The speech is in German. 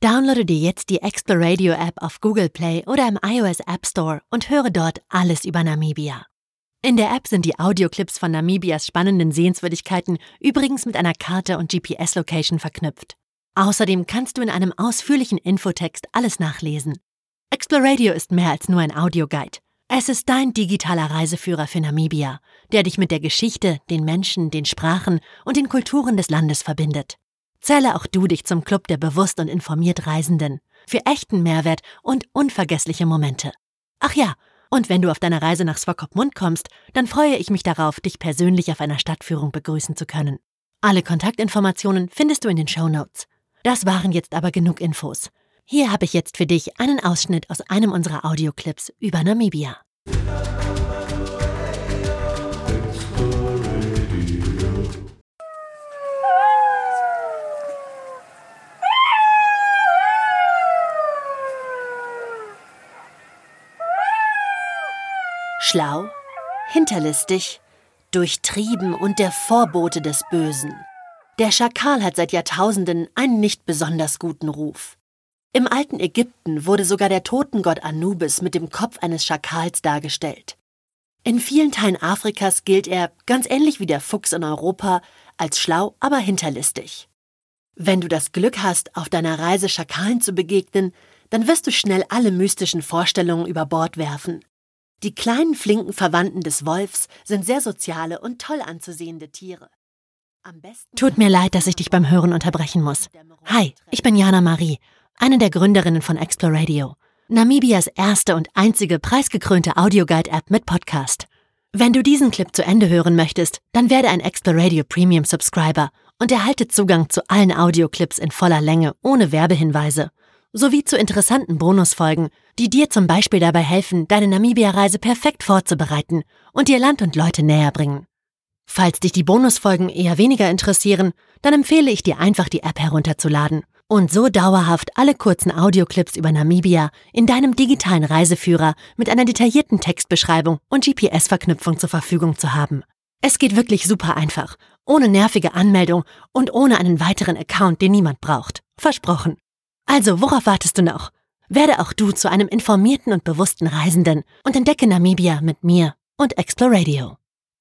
Downloade dir jetzt die Exploradio App auf Google Play oder im iOS App Store und höre dort alles über Namibia. In der App sind die Audioclips von Namibias spannenden Sehenswürdigkeiten übrigens mit einer Karte und GPS-Location verknüpft. Außerdem kannst du in einem ausführlichen Infotext alles nachlesen. Exploradio ist mehr als nur ein Audioguide. Es ist dein digitaler Reiseführer für Namibia, der dich mit der Geschichte, den Menschen, den Sprachen und den Kulturen des Landes verbindet. Zähle auch du dich zum Club der bewusst und informiert Reisenden für echten Mehrwert und unvergessliche Momente. Ach ja, und wenn du auf deiner Reise nach Swakopmund kommst, dann freue ich mich darauf, dich persönlich auf einer Stadtführung begrüßen zu können. Alle Kontaktinformationen findest du in den Show Notes. Das waren jetzt aber genug Infos. Hier habe ich jetzt für dich einen Ausschnitt aus einem unserer Audioclips über Namibia. Schlau, hinterlistig, durchtrieben und der Vorbote des Bösen. Der Schakal hat seit Jahrtausenden einen nicht besonders guten Ruf. Im alten Ägypten wurde sogar der Totengott Anubis mit dem Kopf eines Schakals dargestellt. In vielen Teilen Afrikas gilt er, ganz ähnlich wie der Fuchs in Europa, als schlau, aber hinterlistig. Wenn du das Glück hast, auf deiner Reise Schakalen zu begegnen, dann wirst du schnell alle mystischen Vorstellungen über Bord werfen. Die kleinen flinken Verwandten des Wolfs sind sehr soziale und toll anzusehende Tiere. Tut mir leid, dass ich dich beim Hören unterbrechen muss. Hi, ich bin Jana Marie, eine der Gründerinnen von Exploradio, Namibias erste und einzige preisgekrönte Audioguide-App mit Podcast. Wenn du diesen Clip zu Ende hören möchtest, dann werde ein Exploradio Premium Subscriber und erhalte Zugang zu allen Audioclips in voller Länge ohne Werbehinweise sowie zu interessanten Bonusfolgen, die dir zum Beispiel dabei helfen, deine Namibia-Reise perfekt vorzubereiten und dir Land und Leute näher bringen. Falls dich die Bonusfolgen eher weniger interessieren, dann empfehle ich dir einfach die App herunterzuladen und so dauerhaft alle kurzen Audioclips über Namibia in deinem digitalen Reiseführer mit einer detaillierten Textbeschreibung und GPS-Verknüpfung zur Verfügung zu haben. Es geht wirklich super einfach, ohne nervige Anmeldung und ohne einen weiteren Account, den niemand braucht. Versprochen. Also, worauf wartest du noch? Werde auch du zu einem informierten und bewussten Reisenden und entdecke Namibia mit mir und Exploradio.